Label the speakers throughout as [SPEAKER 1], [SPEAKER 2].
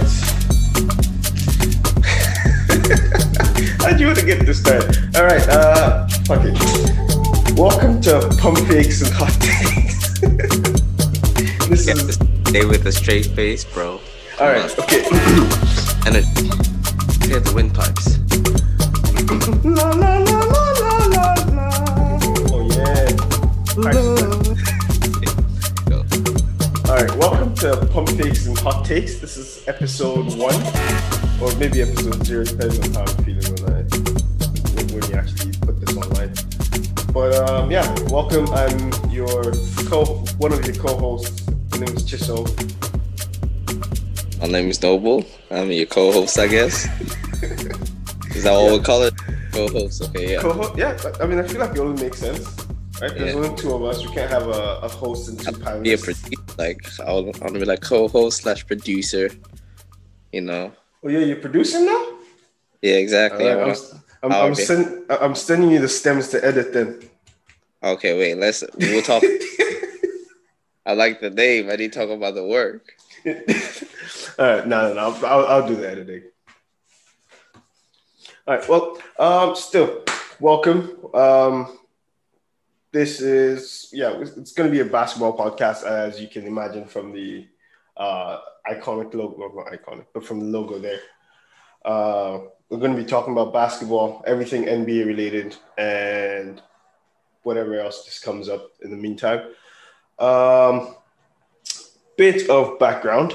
[SPEAKER 1] right. How'd you want to get this started? All right. Uh, fuck it. Welcome to Pump Fakes and Hot Takes. this is
[SPEAKER 2] stay with a straight face, bro.
[SPEAKER 1] all right. Okay.
[SPEAKER 2] And it, clear the windpipes.
[SPEAKER 1] la la la la la la. Oh yeah. All right, welcome to Pump Fakes and Hot Takes. This is episode one, or maybe episode zero, depending on how I'm feeling when I when, you actually put this online. But um, yeah, welcome. I'm your co, one of your co-hosts. My name is Chiso.
[SPEAKER 2] My name is Noble. I'm your co-host, I guess. Is that what
[SPEAKER 1] Yeah.
[SPEAKER 2] we call it? Co-host. Okay, yeah.
[SPEAKER 1] Co-host, yeah. I mean, I feel like it only makes sense, right? There's
[SPEAKER 2] Yeah.
[SPEAKER 1] only two of us. We can't have a, a host and two pilots.
[SPEAKER 2] Be a producer, like I'll, I'll be like co-host slash producer. You know.
[SPEAKER 1] oh yeah, you're producing now.
[SPEAKER 2] Yeah, exactly.
[SPEAKER 1] Right, I'm, I'm,
[SPEAKER 2] Oh,
[SPEAKER 1] I'm,
[SPEAKER 2] okay.
[SPEAKER 1] send, I'm sending you the stems to edit them.
[SPEAKER 2] okay, wait. Let's. We'll talk. I like the name. I need to talk about the work.
[SPEAKER 1] All right, no, no, no. I'll, I'll, I'll do the editing. All right. Well, um, still, welcome. Um, this is yeah, it's, going to be a basketball podcast, as you can imagine from the uh, iconic logo, not iconic, but from the logo there. Uh, we're going to be talking about basketball, everything NBA related, and whatever else just comes up in the meantime. Um, bit of background.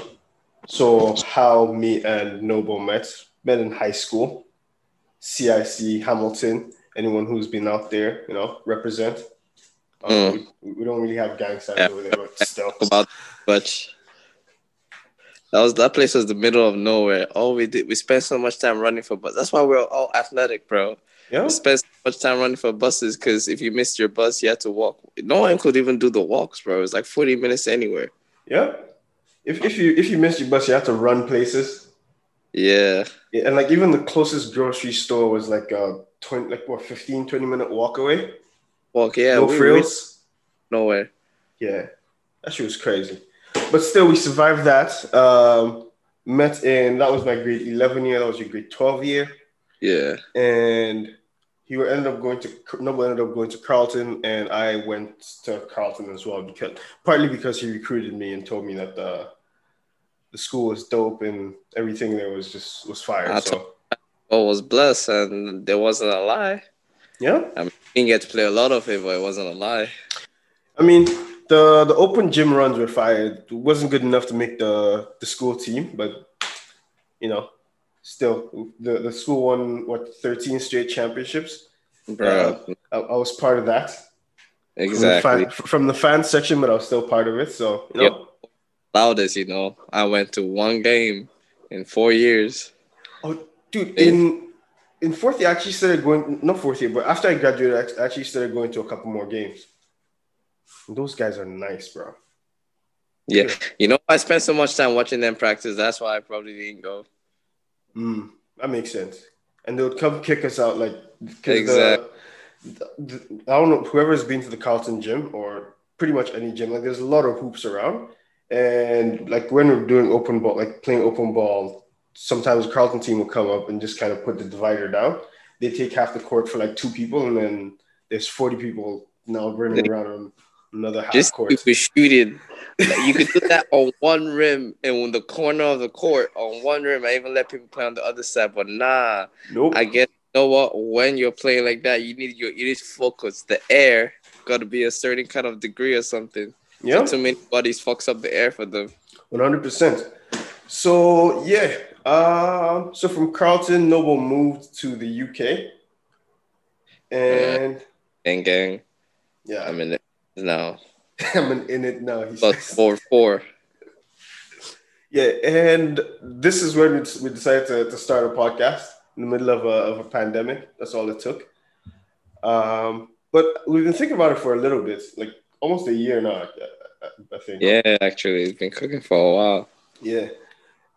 [SPEAKER 1] So how me and Noble met, met in high school, CIC Hamilton. Anyone who's been out there, you know, represent. Um,
[SPEAKER 2] Mm.
[SPEAKER 1] we, we don't really have gang signs
[SPEAKER 2] Yeah.
[SPEAKER 1] over there, but still.
[SPEAKER 2] Talk about, but that was that place was the middle of nowhere. All we did, we spent so much time running for bus. That's why we're all athletic, bro.
[SPEAKER 1] Yeah,
[SPEAKER 2] We spent so much time running for buses because if you missed your bus, you had to walk. No one could even do the walks, bro. It was like forty minutes anywhere.
[SPEAKER 1] yeah. If, if you if you missed your bus, you had to run places.
[SPEAKER 2] Yeah,
[SPEAKER 1] Yeah, and like even the closest grocery store was like a 20, like what 15, 20 minute walk away.
[SPEAKER 2] Walk. Yeah,
[SPEAKER 1] no
[SPEAKER 2] we- we-
[SPEAKER 1] frills.
[SPEAKER 2] nowhere.
[SPEAKER 1] Yeah, that shit was crazy. But still, we survived that. Um, met in that was my grade eleven year. That was your grade twelve year,
[SPEAKER 2] Yeah,
[SPEAKER 1] and he ended up going to Noble ended up going to Carleton, and I went to Carleton as well because partly because he recruited me and told me that the the school was dope and everything there was just was fire.
[SPEAKER 2] I
[SPEAKER 1] So
[SPEAKER 2] I was blessed, and there wasn't a lie.
[SPEAKER 1] yeah,
[SPEAKER 2] I mean, didn't get to play a lot of it, but it wasn't a lie.
[SPEAKER 1] I mean, the the open gym runs were fire. It wasn't good enough to make the the school team, but you know, still the the school won what thirteen straight championships.
[SPEAKER 2] Bro, uh,
[SPEAKER 1] I, I was part of that
[SPEAKER 2] exactly.
[SPEAKER 1] from the, fan, from the fan section, but I was still part of it. So you know,
[SPEAKER 2] Loudest, you know. I went to one game in four years.
[SPEAKER 1] oh dude, in in fourth year, I actually started going. Not fourth year, but after I graduated, I actually started going to a couple more games. Those guys are nice, bro.
[SPEAKER 2] Yeah, you know, I spent so much time watching them practice. That's why I probably didn't go.
[SPEAKER 1] Mm, that makes sense. And they would come kick us out Like, the-
[SPEAKER 2] Exact-
[SPEAKER 1] the- the- I don't know whoever's been to the Carleton gym or pretty much any gym. Like there's a lot of hoops around, and like when we're doing open ball, like playing open ball, sometimes the Carleton team will come up and just kind of put the divider down. They take half the court for like two people, and then there's 40 people now running around on another half
[SPEAKER 2] Just
[SPEAKER 1] court.
[SPEAKER 2] you could shoot it. Like, you could do that on one rim and on the corner of the court on one rim. I even let people play on the other side, but nah.
[SPEAKER 1] Nope.
[SPEAKER 2] I guess you know what? When you're playing like that, you need your you need to focus. The air got to be a certain kind of degree or something.
[SPEAKER 1] yeah.
[SPEAKER 2] Too many bodies fucks up the air for them.
[SPEAKER 1] One hundred percent. So yeah, um, so from Carleton, Noble moved to the UK, and
[SPEAKER 2] Gang gang.
[SPEAKER 1] yeah,
[SPEAKER 2] I'm in it now.
[SPEAKER 1] I'm in, in it now. He
[SPEAKER 2] four four.
[SPEAKER 1] Yeah, and this is when we, we decided to, to start a podcast in the middle of a, of a pandemic. That's all it took. Um, but we've been thinking about it for a little bit, like almost a year now. I, I- I think.
[SPEAKER 2] Yeah, actually, it's been cooking for a while.
[SPEAKER 1] Yeah.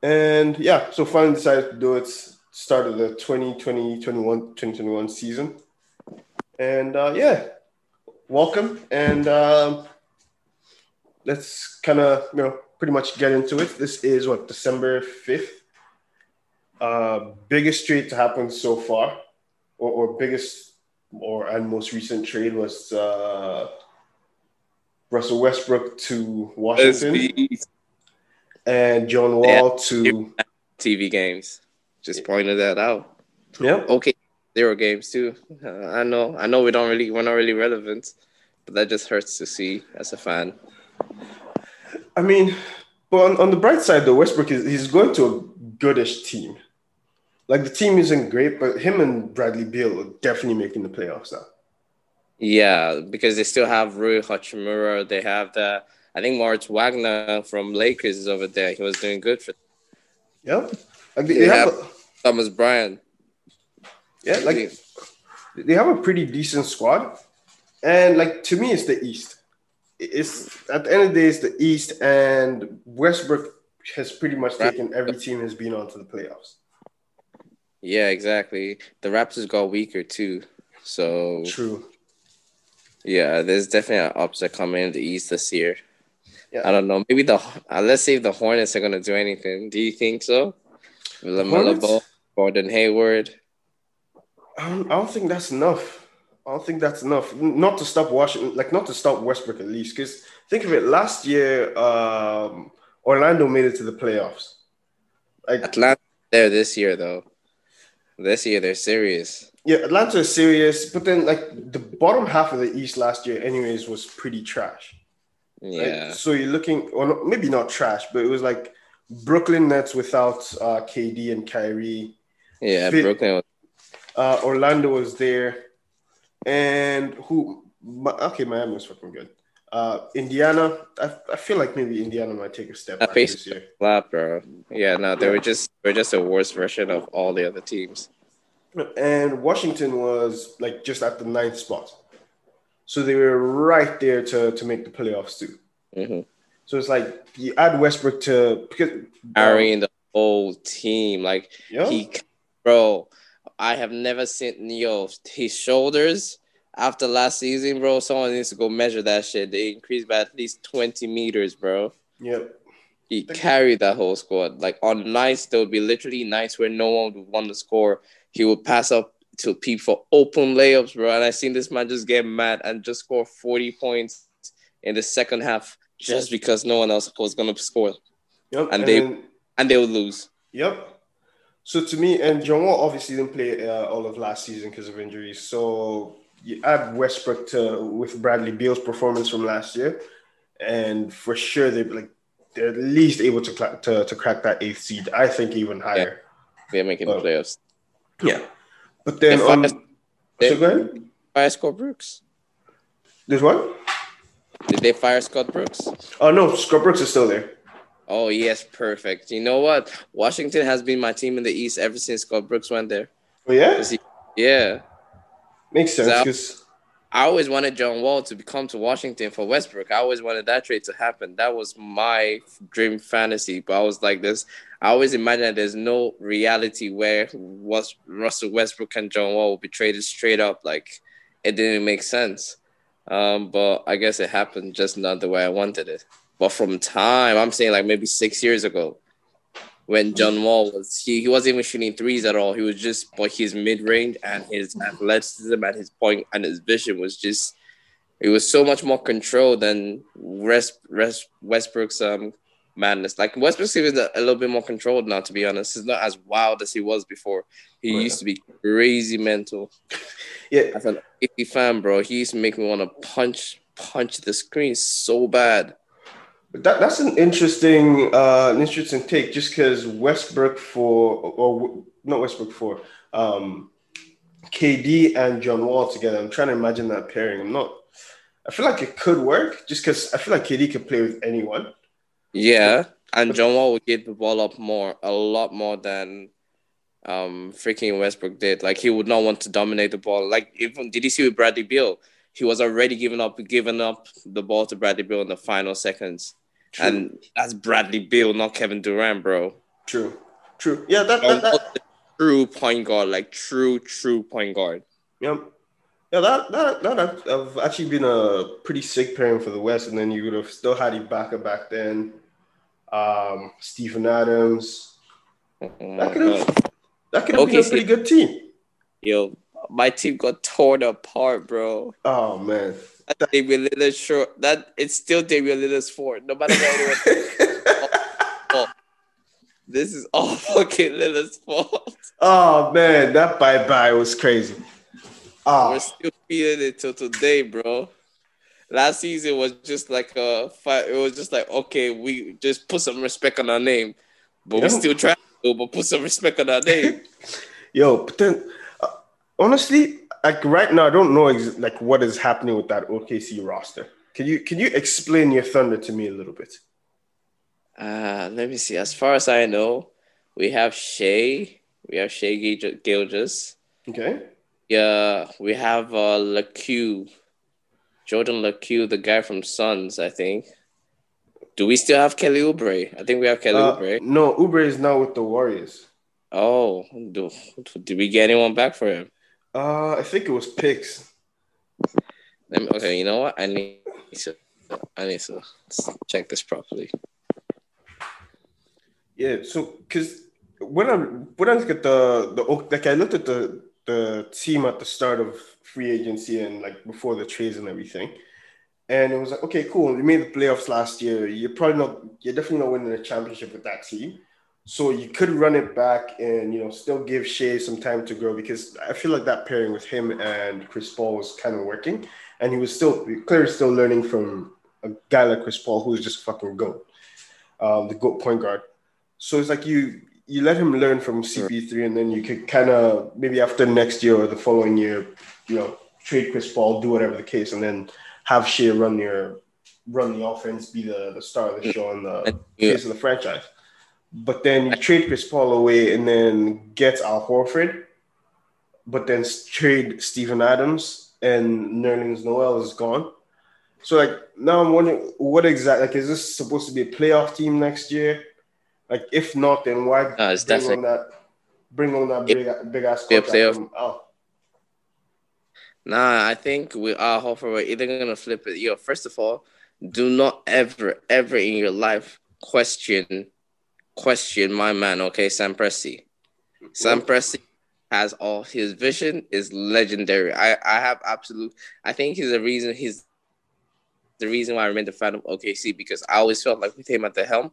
[SPEAKER 1] And yeah, so finally decided to do it. Started the 2020 21 2021 season. And uh, yeah, welcome. And um, let's kind of, you know, pretty much get into it. This is what December fifth. Uh, biggest trade to happen so far, or, or biggest or and most recent trade was uh, Russell Westbrook to Washington
[SPEAKER 2] SB.
[SPEAKER 1] And John Wall to
[SPEAKER 2] TV games. Just pointed that out.
[SPEAKER 1] yep.
[SPEAKER 2] Okay, zero games too. Uh, I know. I know we don't really. We're not really relevant, but that just hurts to see as a fan.
[SPEAKER 1] I mean, but on, on the bright side though, Westbrook is he's going to a goodish team. Like the team isn't great, but him and Bradley Beal are definitely making the playoffs now.
[SPEAKER 2] Yeah, because they still have Rui Hachimura. They have the. I think Moritz Wagner from Lakers is over there. He was doing good for
[SPEAKER 1] Yep. Like they,
[SPEAKER 2] They
[SPEAKER 1] have,
[SPEAKER 2] have-
[SPEAKER 1] a,
[SPEAKER 2] Thomas Bryant.
[SPEAKER 1] yeah, like they have a pretty decent squad, and like to me, it's the East. It's at the end of the day, it's the East, and Westbrook has pretty much taken every team has been onto the playoffs.
[SPEAKER 2] Yeah, exactly. The Raptors got weaker too. So
[SPEAKER 1] True.
[SPEAKER 2] yeah, there's definitely an upset coming in the East this year.
[SPEAKER 1] Yeah.
[SPEAKER 2] I don't know. Maybe the uh, let's see if the Hornets are gonna do anything. Do you think so? LaMelo Ball, Gordon Hayward.
[SPEAKER 1] I don't, I don't think that's enough. I don't think that's enough. Not to stop Washington, like not to stop Westbrook at least. Because think of it, last year, um, Orlando made it to the playoffs. Like,
[SPEAKER 2] Atlanta there this year though. This year they're serious.
[SPEAKER 1] yeah, Atlanta is serious, but then like the bottom half of the East last year, anyways, was pretty trash. Right?
[SPEAKER 2] Yeah.
[SPEAKER 1] So you're looking, or not, maybe not trash, but it was like Brooklyn Nets without uh, KD and Kyrie.
[SPEAKER 2] Yeah,
[SPEAKER 1] Fit-
[SPEAKER 2] Brooklyn was
[SPEAKER 1] Uh, Orlando was there, and who? Okay, Miami was fucking good. Uh, Indiana, I, I feel like maybe Indiana might take a step back
[SPEAKER 2] face-
[SPEAKER 1] this year.
[SPEAKER 2] flat, bro. Yeah, no, they were just they were just a worse version of all the other teams.
[SPEAKER 1] And Washington was like just at the ninth spot, so they were right there to to make the playoffs too.
[SPEAKER 2] hmm
[SPEAKER 1] So it's like you add Westbrook to because
[SPEAKER 2] Carrying the whole team, like
[SPEAKER 1] yeah,
[SPEAKER 2] he, bro. I have never seen yo his shoulders after last season, bro. Someone needs to go measure that shit. They increased by at least twenty meters, bro.
[SPEAKER 1] Yep.
[SPEAKER 2] He carried that whole squad. Like on nights, there would be literally nights where no one would want to score. He would pass up to people for open layups, bro. And I seen this man just get mad and just score 40 points in the second half just because no one else was gonna score.
[SPEAKER 1] yep.
[SPEAKER 2] And they-
[SPEAKER 1] then-
[SPEAKER 2] And they would lose.
[SPEAKER 1] Yep. So to me, and John Wall obviously didn't play uh, all of last season because of injuries. So you add Westbrook to with Bradley Beal's performance from last year, and for sure they like they're at least able to cla- to to crack that eighth seed. I think even higher.
[SPEAKER 2] They're making
[SPEAKER 1] Oh.
[SPEAKER 2] the playoffs.
[SPEAKER 1] Yeah. But then on, so go.
[SPEAKER 2] Fire Scott Brooks.
[SPEAKER 1] There's what?
[SPEAKER 2] Did they fire Scott Brooks?
[SPEAKER 1] Oh no, Scott Brooks is still there.
[SPEAKER 2] Oh yes, perfect. You know what? Washington has been my team in the East ever since Scott Brooks went there.
[SPEAKER 1] Oh yeah,
[SPEAKER 2] he- Yeah.
[SPEAKER 1] makes sense because
[SPEAKER 2] I always wanted John Wall to come to Washington for Westbrook. I always wanted that trade to happen. That was my dream fantasy. But I was like this. I always imagined that there's no reality where was Russell Westbrook and John Wall will be traded straight up. Like it didn't make sense. Um, but I guess it happened just not the way I wanted it. But from time, I'm saying like maybe six years ago, when John Wall was he, he wasn't even shooting threes at all. He was just but his mid range and his athleticism and his point and his vision was just it was so much more controlled than West, West, Westbrook's um madness. Like Westbrook's even a, a little bit more controlled now, to be honest. He's not as wild as he was before. He
[SPEAKER 1] Right.
[SPEAKER 2] used to be crazy mental.
[SPEAKER 1] yeah,
[SPEAKER 2] As an 80 fan, bro, he used to make me want to punch punch the screen so bad.
[SPEAKER 1] But that, that's an interesting uh, an interesting take just because Westbrook for or not Westbrook for um, KD and John Wall together. I'm trying to imagine that pairing. I'm not. I feel like it could work just because I feel like KD could play with anyone.
[SPEAKER 2] Yeah, and John Wall would get the ball up more, a lot more than um freaking Westbrook did. Like he would not want to dominate the ball. Like even did you see with Bradley Beal? He was already giving up, giving up the ball to Bradley Beal in the final seconds,
[SPEAKER 1] True,
[SPEAKER 2] and that's Bradley Beal, not Kevin Durant, bro.
[SPEAKER 1] true, true. Yeah, that, that, that
[SPEAKER 2] true point guard, like true, true point guard.
[SPEAKER 1] yeah, yeah, that that that have- actually been a pretty sick pairing for the West, and then you would have still had Ibaka back then. um, Steven Adams.
[SPEAKER 2] Oh
[SPEAKER 1] That could have that could have been a
[SPEAKER 2] Okay,
[SPEAKER 1] pretty good team.
[SPEAKER 2] Yo, my team got torn apart, bro.
[SPEAKER 1] Oh man.
[SPEAKER 2] That Damian Lillard short. That it's still Damian Lillard's fault. No matter what anyone fault. This is all fucking Lillard's fault.
[SPEAKER 1] oh man, that bye bye was crazy. Oh,
[SPEAKER 2] We're still feeling it till today, bro. Last season was just like a fight. It was just like okay, we just put some respect on our name, but
[SPEAKER 1] Yeah.
[SPEAKER 2] we still try to, but put some respect on our name.
[SPEAKER 1] yo, but then uh, honestly, like right now, I don't know ex- like what is happening with that OKC roster. Can you can you explain your thunder to me a little bit?
[SPEAKER 2] Uh, let me see. As far as I know, we have Shai. We have Shai Gil- Gilgeous.
[SPEAKER 1] Okay.
[SPEAKER 2] Yeah, we have uh Lecque, Jordan Lecque, the guy from Suns, I think. Do we still have Kelly Oubre? I think we have Kelly
[SPEAKER 1] Uh,
[SPEAKER 2] Oubre.
[SPEAKER 1] no, Uber is now with the Warriors.
[SPEAKER 2] Oh, do, did we get anyone back for him?
[SPEAKER 1] Uh, I think it was picks.
[SPEAKER 2] Okay, you know what? I need to I need to check this properly.
[SPEAKER 1] Yeah, so because when I when I look at the the like I looked at the the team at the start of free agency and like before the trades and everything, and it was like okay, cool. You made the playoffs last year. You're probably not. You're definitely not winning a championship with that team. So you could run it back and you know still give Shai some time to grow because I feel like that pairing with him and Chris Paul was kind of working, and he was still clearly still learning from a guy like Chris Paul who's just fucking goat, um, the goat point guard. So it's like you you let him learn from CP3, and then you could kind of maybe after next year or the following year, you know, trade Chris Paul, do whatever the case, and then have Shai run your run the offense, be the, the star of the show and the face of the franchise. But then you trade Chris Paul away and then get Al Horford, but then trade Steven Adams and Nerlens Noel is gone. So like now I'm wondering what exactly like is this supposed to be a playoff team next year? Like if not, then why
[SPEAKER 2] No,
[SPEAKER 1] bring
[SPEAKER 2] definitely-
[SPEAKER 1] on that bring on that big big ass
[SPEAKER 2] Be a
[SPEAKER 1] contract
[SPEAKER 2] playoff.
[SPEAKER 1] from Al?
[SPEAKER 2] Nah, I think we are hopeful we're either gonna flip it. Yo, first of all, do not ever, ever in your life question question my man, okay, Sam Presti. Sam Presti has all his vision is legendary. I, I have absolute I think he's the reason he's the reason why I remain the fan of OKC because I always felt like with him at the helm,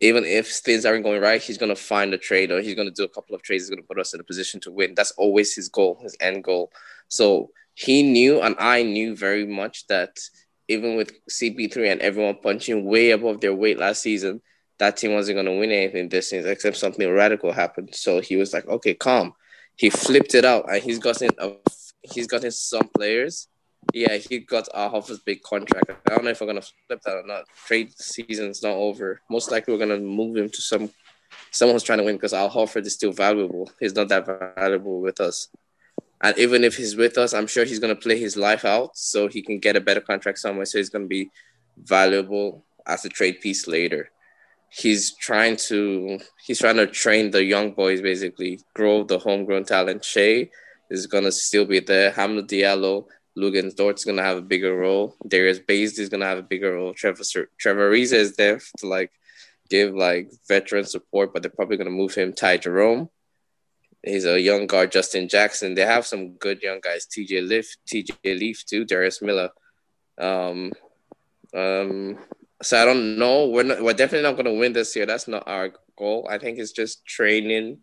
[SPEAKER 2] even if things aren't going right, he's gonna find a trade or he's gonna do a couple of trades. He's gonna put us in a position to win. That's always his goal, his end goal. So he knew, and I knew very much that even with CP3 and everyone punching way above their weight last season, that team wasn't gonna win anything this season except something radical happened. So he was like, "Okay, calm." He flipped it out, and he's gotten a, he's gotten some players yeah, he got uh, Hoffa's big contract. I don't know if we're gonna flip that or not. Trade season's not over. Most likely, we're gonna move him to some someone's trying to win because Al Horford is still valuable. He's not that valuable with us. And even if he's with us, I'm sure he's gonna play his life out so he can get a better contract somewhere. So he's gonna be valuable as a trade piece later. He's trying to he's trying to train the young boys basically, grow the homegrown talent. Shai is gonna still be there. Hamidou Diallo, Luguentz Dort's gonna have a bigger role. Darius Bazley is gonna have a bigger role. Trevor Trevor Ariza is there to like give like veteran support, but they're probably gonna move him. Ty Jerome, he's a young guard. Justin Jackson. They have some good young guys. TJ Leaf, TJ Leaf too. Darius Miller. Um, um. So I don't know. We're not, we're definitely not gonna win this year. That's not our goal. I think it's just training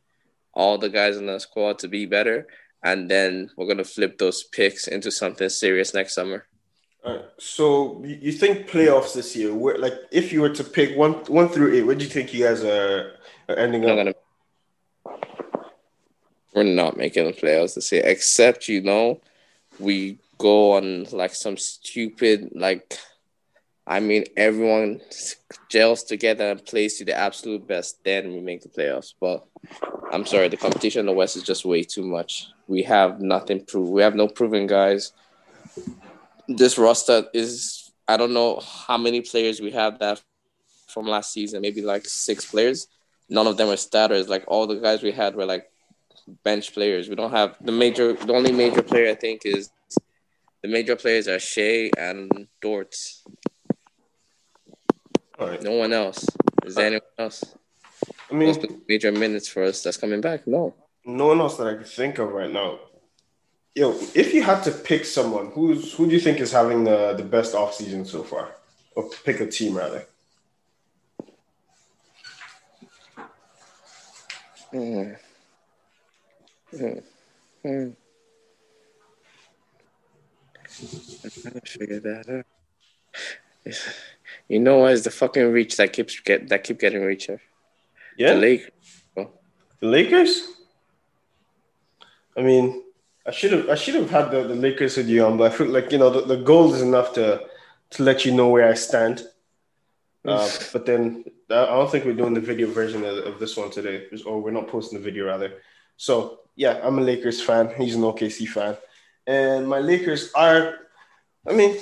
[SPEAKER 2] all the guys in the squad to be better and then we're gonna flip those picks into something serious next summer.
[SPEAKER 1] All right. So you think playoffs this year? Where, like, if you were to pick one one through eight, where do you think you guys are, are ending
[SPEAKER 2] We're
[SPEAKER 1] up?
[SPEAKER 2] not gonna. We're not making the playoffs this year, except you know, we go on like some stupid like. I mean, everyone gels together and plays to the absolute best. Then we make the playoffs. But I'm sorry, the competition in the West is just way too much. We have nothing prove. We have no proven guys. This roster is. I don't know how many players we have that from last season. Maybe like six players. None of them are starters. Like all the guys we had were like bench players. We don't have the major. The only major player I think is the major players are Shai and Dort.
[SPEAKER 1] Right.
[SPEAKER 2] No one else. Is there anyone else?
[SPEAKER 1] I mean,
[SPEAKER 2] major minutes for us that's coming back? No.
[SPEAKER 1] no one else that I can think of right now. Yo, if you had to pick someone, who's who do you think is having the, the best offseason so far? Or pick a team rather.
[SPEAKER 2] Hmm. Hmm. Hmm. I'm trying to figure that out. You know what is the fucking reach that keeps get that keep getting richer?
[SPEAKER 1] Yeah,
[SPEAKER 2] The Lakers.
[SPEAKER 1] the Lakers. I mean, I should have I should have had the, the Lakers with you on, but I feel like you know the, the goal is enough to to let you know where I stand. Uh, but then I I don't think we're doing the video version of, of this one today, or we're not posting the video rather. So yeah, I'm a Lakers fan. He's an OKC fan, and my Lakers are. I mean,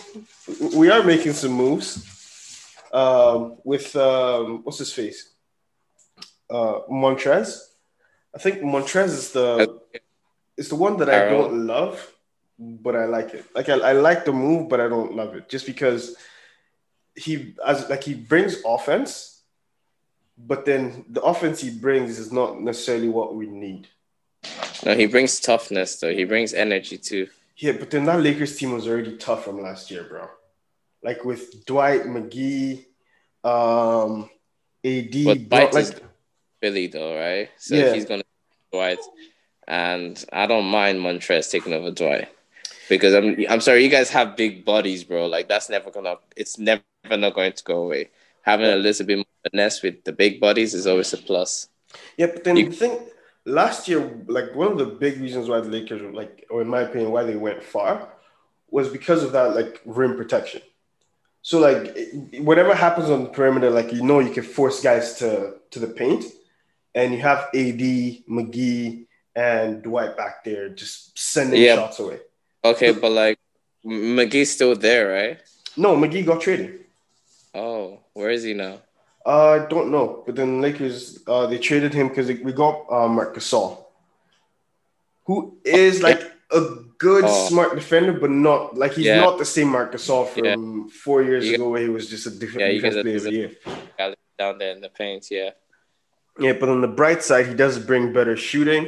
[SPEAKER 1] we are making some moves um, with um, what's his face, uh, Montrez. I think Montrez is the is the one that I don't love, but I like it. Like I, I like the move, but I don't love it just because he as like he brings offense, but then the offense he brings is not necessarily what we need.
[SPEAKER 2] No, he brings toughness though. He brings energy too.
[SPEAKER 1] Yeah, but then that Lakers team was already tough from last year, bro. Like with Dwight McGee, um, AD,
[SPEAKER 2] But
[SPEAKER 1] like
[SPEAKER 2] is Philly though, right? So
[SPEAKER 1] Yeah.
[SPEAKER 2] he's gonna Dwight, and I don't mind Montrez taking over Dwight because I'm I'm sorry, you guys have big bodies, bro. Like that's never gonna it's never not going to go away. Having a little bit more finesse with the big bodies is always a plus.
[SPEAKER 1] Yeah, but then
[SPEAKER 2] You-
[SPEAKER 1] the thing last year, like one of the big reasons why the Lakers, were like, or in my opinion, why they went far, was because of that like rim protection. So like whatever happens on the perimeter, like you know, you can force guys to to the paint, and you have AD, McGee, and Dwight back there just sending
[SPEAKER 2] Yeah.
[SPEAKER 1] shots away.
[SPEAKER 2] Okay, but like McGee's still there, right?
[SPEAKER 1] No, McGee got traded.
[SPEAKER 2] Oh, where is he now?
[SPEAKER 1] Uh, I don't know, but then Lakers uh, they traded him because we got uh, Marc Gasol, who is like a good,
[SPEAKER 2] Oh.
[SPEAKER 1] smart defender, but not like he's
[SPEAKER 2] Yeah.
[SPEAKER 1] not the same Marc Gasol from four years
[SPEAKER 2] You-
[SPEAKER 1] ago where he was just a different
[SPEAKER 2] Yeah,
[SPEAKER 1] defense player of the year.
[SPEAKER 2] Down there in the paint, yeah,
[SPEAKER 1] Yeah, but on the bright side, he does bring better shooting,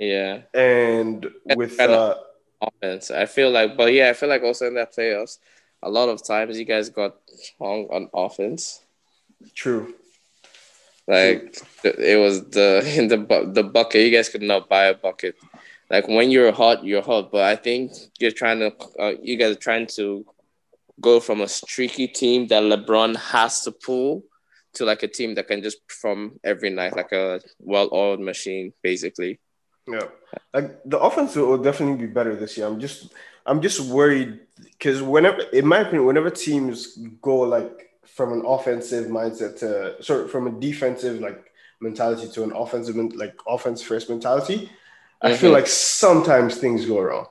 [SPEAKER 2] yeah.
[SPEAKER 1] and with uh,
[SPEAKER 2] offense. I feel like, but yeah, I feel like also in that playoffs, a lot of times you guys got hung on offense.
[SPEAKER 1] true.
[SPEAKER 2] Like it was the in the the bucket. You guys could not buy a bucket. Like when you're hot, you're hot. But I think you're trying to. Uh, you guys are trying to go from a streaky team that LeBron has to pull to like a team that can just perform every night, like a well-oiled machine, basically.
[SPEAKER 1] Yeah, like the offense will definitely be better this year. I'm just, I'm just worried because whenever, in my opinion, whenever teams go like from an offensive mindset to, sorry, from a defensive like mentality to an offensive like offense first mentality, I feel
[SPEAKER 2] Mhm.
[SPEAKER 1] like sometimes things go wrong.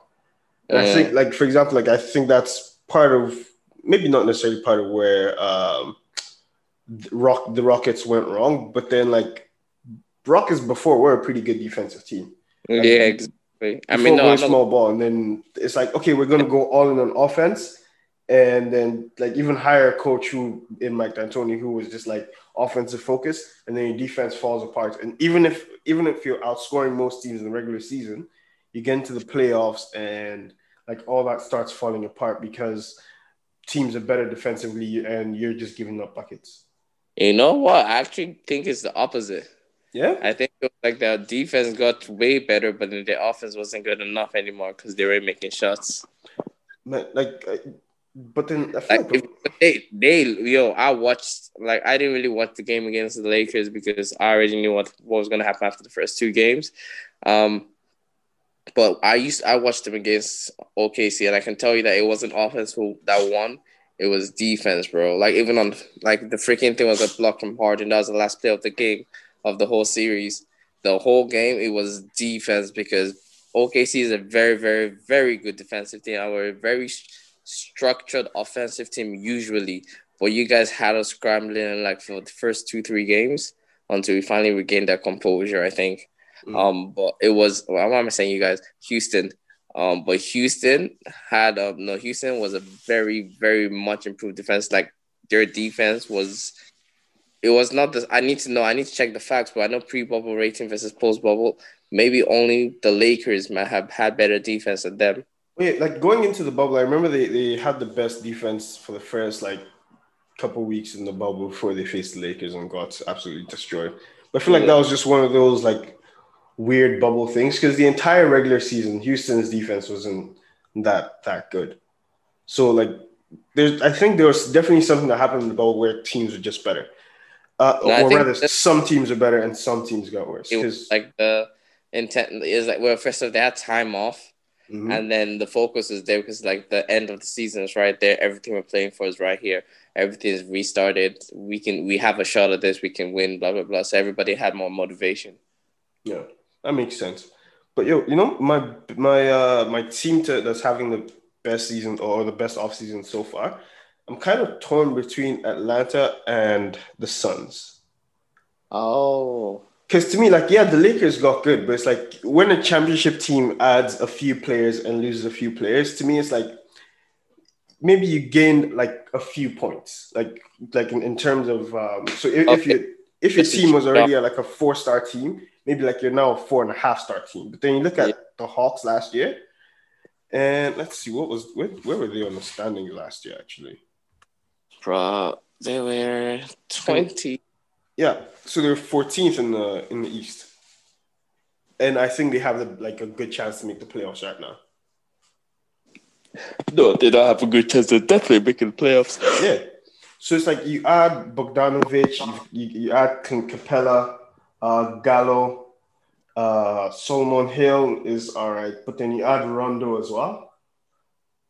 [SPEAKER 1] And I
[SPEAKER 2] Mhm.
[SPEAKER 1] think, like for example, like I think that's part of maybe not necessarily part of where um, the Rock the Rockets went wrong, but then like Rockets before were a pretty good defensive team.
[SPEAKER 2] yeah, exactly. I mean, no,
[SPEAKER 1] going
[SPEAKER 2] I'm not,
[SPEAKER 1] small ball, and then it's like, okay, we're gonna go all in on offense, and then like even hire a coach who in Mike D'Antoni who was just like offensive focus, and then your defense falls apart. And even if even if you're outscoring most teams in the regular season, you get into the playoffs, and like all that starts falling apart because teams are better defensively, and you're just giving up buckets.
[SPEAKER 2] you know what? I actually think it's the opposite.
[SPEAKER 1] Yeah,
[SPEAKER 2] I think it was like their defense got way better, but then their offense wasn't good enough anymore because they were making shots.
[SPEAKER 1] Like, but then I feel
[SPEAKER 2] Like
[SPEAKER 1] like,
[SPEAKER 2] if, they, they, yo, I watched like I didn't really watch the game against the Lakers because I already knew what, what was gonna happen after the first two games. Um, but I used I watched them against OKC, and I can tell you that it wasn't offense who that won. It was defense, bro. Like even on like the freaking thing was a block from Harden. That was the last play of the game of the whole series. The whole game it was defense because OKC is a very, very, very good defensive team. Our very s- structured offensive team usually, but you guys had us scrambling like for the first two, three games until we finally regained that composure. I think.
[SPEAKER 1] Mm.
[SPEAKER 2] Um, but it was. Well, why am I saying you guys? Houston. Um, but Houston had um no Houston was a very, very much improved defense. Like their defense was it was not this. I need to know. I need to check the facts, but I know pre-bubble rating versus post-bubble. Maybe only the Lakers might have had better defense than them.
[SPEAKER 1] Wait, like going into the bubble, I remember they, they had the best defense for the first like couple weeks in the bubble before they faced the Lakers and got absolutely destroyed. But I feel like that was just one of those like weird bubble things because the entire regular season, Houston's defense wasn't that that good. So like there's I think there was definitely something that happened in the bubble where teams were just better. Uh, no, or rather, some teams are better and some teams got worse.
[SPEAKER 2] It was like the intent is like well, first of all, they had time off, mm-hmm. and then the focus is there because like the end of the season is right there. Everything we're playing for is right here. Everything is restarted. We can we have a shot at this. We can win. Blah blah blah. So everybody had more motivation.
[SPEAKER 1] Yeah, that makes sense. But yo, you know my my uh my team to, that's having the best season or the best off season so far I'm kind of torn between Atlanta and the Suns.
[SPEAKER 2] Oh.
[SPEAKER 1] Because to me, like, yeah, the Lakers got good, but it's like when a championship team adds a few players and loses a few players, to me, it's like maybe you gain like a few points, like like in, in terms of um, so if, okay. if you if your team was already a, like a four star team, maybe like you're now a four and a half star team. But then you look at yeah. the Hawks last year, and let's see what was where, where were they on the standings last year actually?
[SPEAKER 2] Bro, they were 20.
[SPEAKER 1] Yeah, so they're 14th in the in the East. And I think they have the, like a good chance to make the playoffs right now.
[SPEAKER 2] No, they don't have a good chance of definitely making the playoffs.
[SPEAKER 1] Yeah. So it's like you add Bogdanovic, you, you, you add Capela, uh, Gallo, uh, Solomon Hill is all right, but then you add Rondo as well.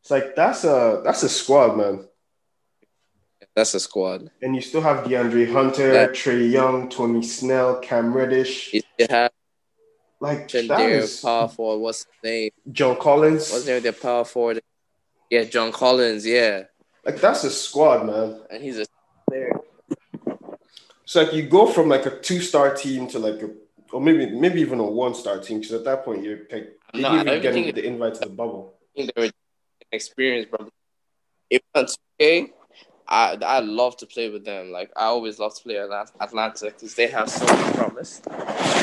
[SPEAKER 1] It's like that's a that's a squad, man.
[SPEAKER 2] That's a squad.
[SPEAKER 1] And you still have DeAndre Hunter, that, Trae Young, Tony Snell, Cam Reddish. You have like
[SPEAKER 2] their is... power forward. What's his name?
[SPEAKER 1] John Collins.
[SPEAKER 2] What's there their power forward? Yeah, John Collins. Yeah.
[SPEAKER 1] Like that's a squad, man.
[SPEAKER 2] And he's a player.
[SPEAKER 1] So like you go from like a two star team to like a or maybe maybe even a one star team because at that point you're like you no, even getting the invite to the bubble.
[SPEAKER 2] I think they were experienced, bro. It was okay I I love to play with them. Like I always love to play at Atlanta because they have so much promise.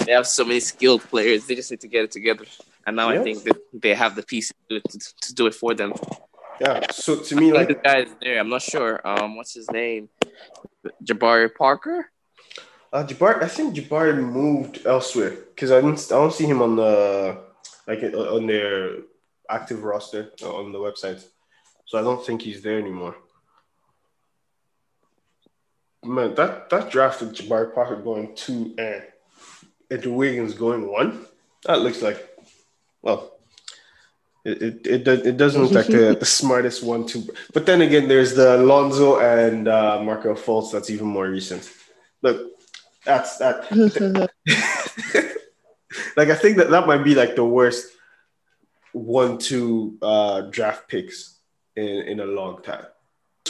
[SPEAKER 2] They have so many skilled players. They just need to get it together. And now yes. I think that they have the piece to do it, to, to do it for them.
[SPEAKER 1] Yeah. So to me, like
[SPEAKER 2] the guy is there. I'm not sure. Um, what's his name? Jabari Parker.
[SPEAKER 1] Uh, Jabari. I think Jabari moved elsewhere because I didn't. I don't see him on the like on their active roster on the website. So I don't think he's there anymore man, that that drafted Jabari Parker going two and Andrew Wiggins going one. That looks like, well, it it, it, it doesn't look like the, the smartest one to. But then again, there's the Lonzo and uh, Markelle Fultz. That's even more recent. Look, that's that. like I think that that might be like the worst one-two uh, draft picks in in a long time.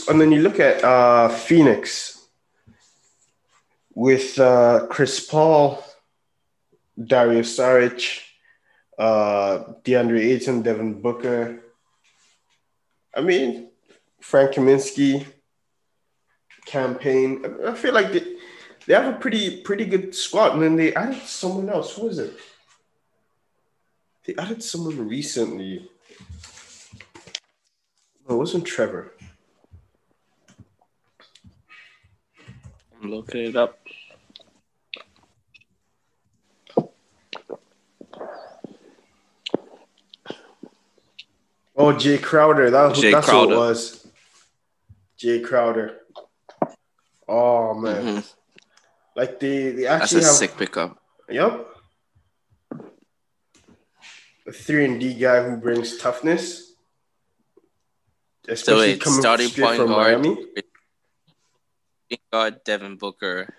[SPEAKER 1] And then you look at uh, Phoenix with uh, Chris Paul, Dario Saric, uh, DeAndre Ayton, Devin Booker. I mean, Frank Kaminsky, Cam Payne. I feel like they, they have a pretty pretty good squad. And then they added someone else. Who was it? They added someone recently. No, it wasn't Trevor.
[SPEAKER 2] Looking it up.
[SPEAKER 1] Oh, Jae Crowder. That, Jae that's Crowder. what it was. Jae Crowder. Oh man. Mm-hmm. Like they, they actually
[SPEAKER 2] That's a
[SPEAKER 1] have,
[SPEAKER 2] sick pickup.
[SPEAKER 1] Yep. A three and D guy who brings toughness.
[SPEAKER 2] Especially so coming starting point from guard, Miami. Guard Devin Booker.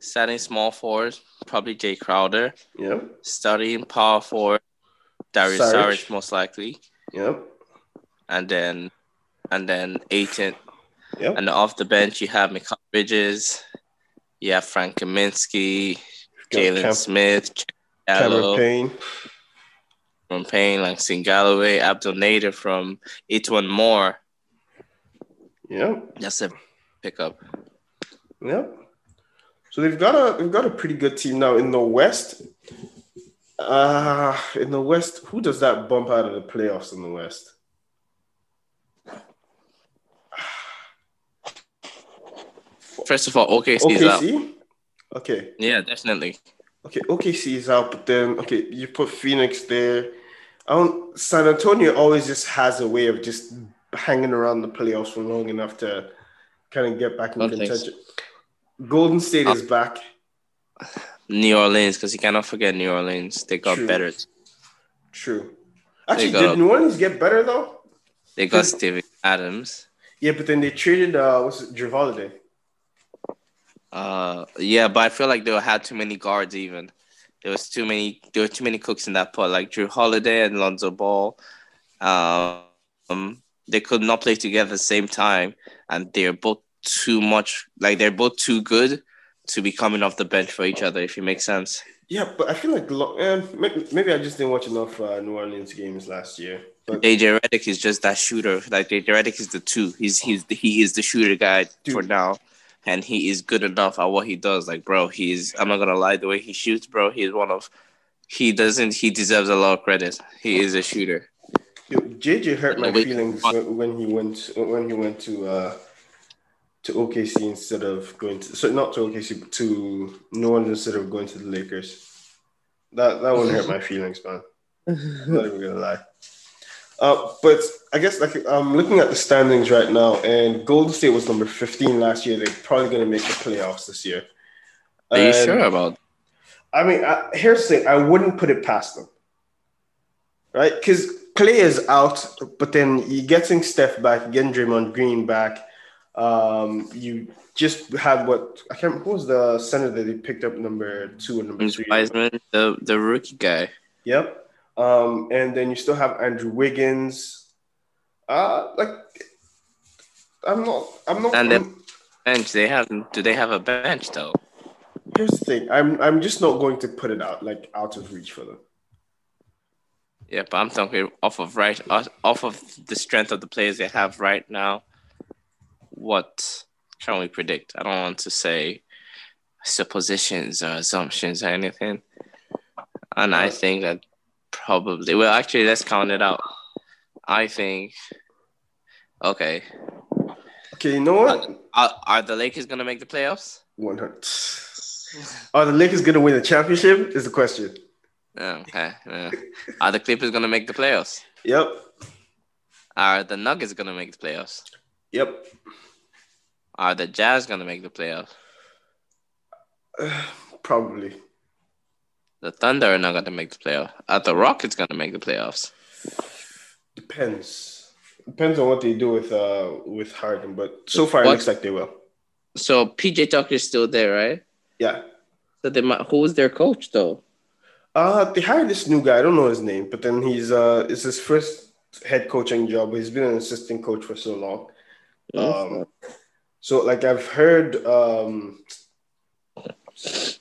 [SPEAKER 2] Starting small forward, probably Jae Crowder.
[SPEAKER 1] Yep.
[SPEAKER 2] Starting power forward, Darius Saric most likely.
[SPEAKER 1] Yep.
[SPEAKER 2] And then and then Ayton.
[SPEAKER 1] Yep.
[SPEAKER 2] And off the bench you have Mikal Bridges, you have Frank Kaminsky, Jalen Cam- Smith,
[SPEAKER 1] Cameron Payne.
[SPEAKER 2] From Payne, like Sing Galloway, Abdel Nader from E'Twaun Moore.
[SPEAKER 1] Yep.
[SPEAKER 2] That's a pickup.
[SPEAKER 1] Yep. So they've got a they've got a pretty good team now in the West. Uh in the West, who does that bump out of the playoffs in the West?
[SPEAKER 2] First of all, OKC, is out.
[SPEAKER 1] OKC? Okay.
[SPEAKER 2] Yeah, definitely.
[SPEAKER 1] Okay, OKC is out, but then okay, you put Phoenix there. I don't San Antonio always just has a way of just hanging around the playoffs for long enough to kind of get back in contention. Golden State is back.
[SPEAKER 2] New Orleans, because you cannot forget New Orleans. They got
[SPEAKER 1] True.
[SPEAKER 2] better.
[SPEAKER 1] True. Actually,
[SPEAKER 2] got-
[SPEAKER 1] did New Orleans get better though?
[SPEAKER 2] They got Steven Adams.
[SPEAKER 1] Yeah, but then they traded uh what's it, Jrue Holiday.
[SPEAKER 2] Uh, yeah, but I feel like they had too many guards. Even there was too many. There were too many cooks in that pot, like Jrue Holiday and Lonzo Ball. Um, they could not play together at the same time, and they're both too much. Like they're both too good to be coming off the bench for each other. If it makes sense.
[SPEAKER 1] Yeah, but I feel like eh, maybe, I just didn't watch enough uh, New Orleans games last year. But
[SPEAKER 2] JJ Redick is just that shooter. Like JJ Redick is the two. He's he's the, he is the shooter guy for now, and he is good enough at what he does. Like bro, he's I'm not gonna lie, the way he shoots, bro, he's one of he doesn't he deserves a lot of credit. He is a shooter.
[SPEAKER 1] Yo, JJ hurt my feelings when, he went when he went to uh to OKC instead of going to so not to OKC to New Orleans instead of going to the Lakers. That that one hurt my feelings, man. I'm not even gonna lie. Uh, but I guess like I'm looking at the standings right now, and Golden State was number 15 last year. They're probably gonna make the playoffs this year.
[SPEAKER 2] Are you
[SPEAKER 1] And-
[SPEAKER 2] sure about?
[SPEAKER 1] I mean, I, here's the thing: I wouldn't put it past them, right? Because Klay is out, but then you're getting Steph back, getting Draymond Green back. Um, you just had what I can't. Who was the center that they picked up number two and number three?
[SPEAKER 2] Wiseman, the the rookie guy.
[SPEAKER 1] Yep. Um, and then you still have Andrew Wiggins. Uh, like I'm not. I'm not.
[SPEAKER 2] And then- Bench. They have. Do they have a bench though?
[SPEAKER 1] here's the thing. I'm. I'm just not going to put it out like out of reach for them.
[SPEAKER 2] Yeah, but I'm talking off of right off of the strength of the players they have right now. What can we predict? I don't want to say suppositions or assumptions or anything. And I think that probably well actually let's count it out. I think okay.
[SPEAKER 1] Okay, you know what?
[SPEAKER 2] Are, are the Lakers gonna make the playoffs?
[SPEAKER 1] One hundred. Are the Lakers gonna win the championship? Is the question.
[SPEAKER 2] Okay. yeah. Are the Clippers gonna make the playoffs?
[SPEAKER 1] Yep.
[SPEAKER 2] Are the Nuggets gonna make the playoffs?
[SPEAKER 1] Yep.
[SPEAKER 2] Are the Jazz gonna make the playoffs?
[SPEAKER 1] Probably.
[SPEAKER 2] The Thunder are not gonna make the playoffs. Are the Rockets gonna make the playoffs?
[SPEAKER 1] Depends. Depends on what they do with uh with Harden, but so far it looks like they will.
[SPEAKER 2] So PJ Tucker's still there, right?
[SPEAKER 1] Yeah.
[SPEAKER 2] So they might. Who's their coach though?
[SPEAKER 1] Uh they hired this new guy. I don't know his name, but then he's uh it's his first head coaching job. He's been an assistant coach for so long. Um, so like I've heard um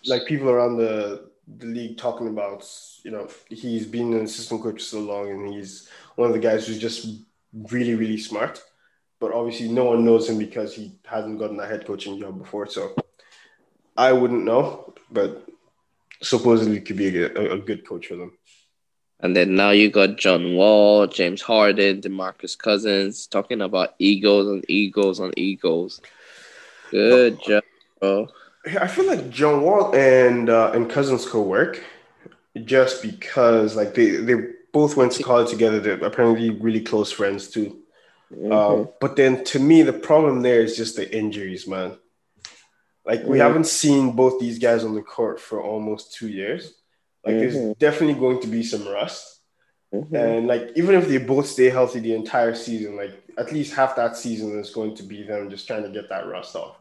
[SPEAKER 1] like people around the the league talking about you know he's been an assistant coach for so long and he's one of the guys who's just really really smart but obviously no one knows him because he hasn't gotten a head coaching job before so I wouldn't know but supposedly could be a, a, good coach for them
[SPEAKER 2] And then now you got John Wall, James Harden, DeMarcus Cousins talking about egos and egos and egos. Good job, bro.
[SPEAKER 1] I feel like John Wall and uh, and Cousins could work, just because like they they both went to college together. They're apparently really close friends too. Um, but then to me, the problem there is just the injuries, man. Like we
[SPEAKER 2] Mhm.
[SPEAKER 1] haven't seen both these guys on the court for almost two years. Like there's
[SPEAKER 2] Mhm.
[SPEAKER 1] definitely going to be some rust,
[SPEAKER 2] Mhm.
[SPEAKER 1] and like even if they both stay healthy the entire season, like at least half that season is going to be them just trying to get that rust off.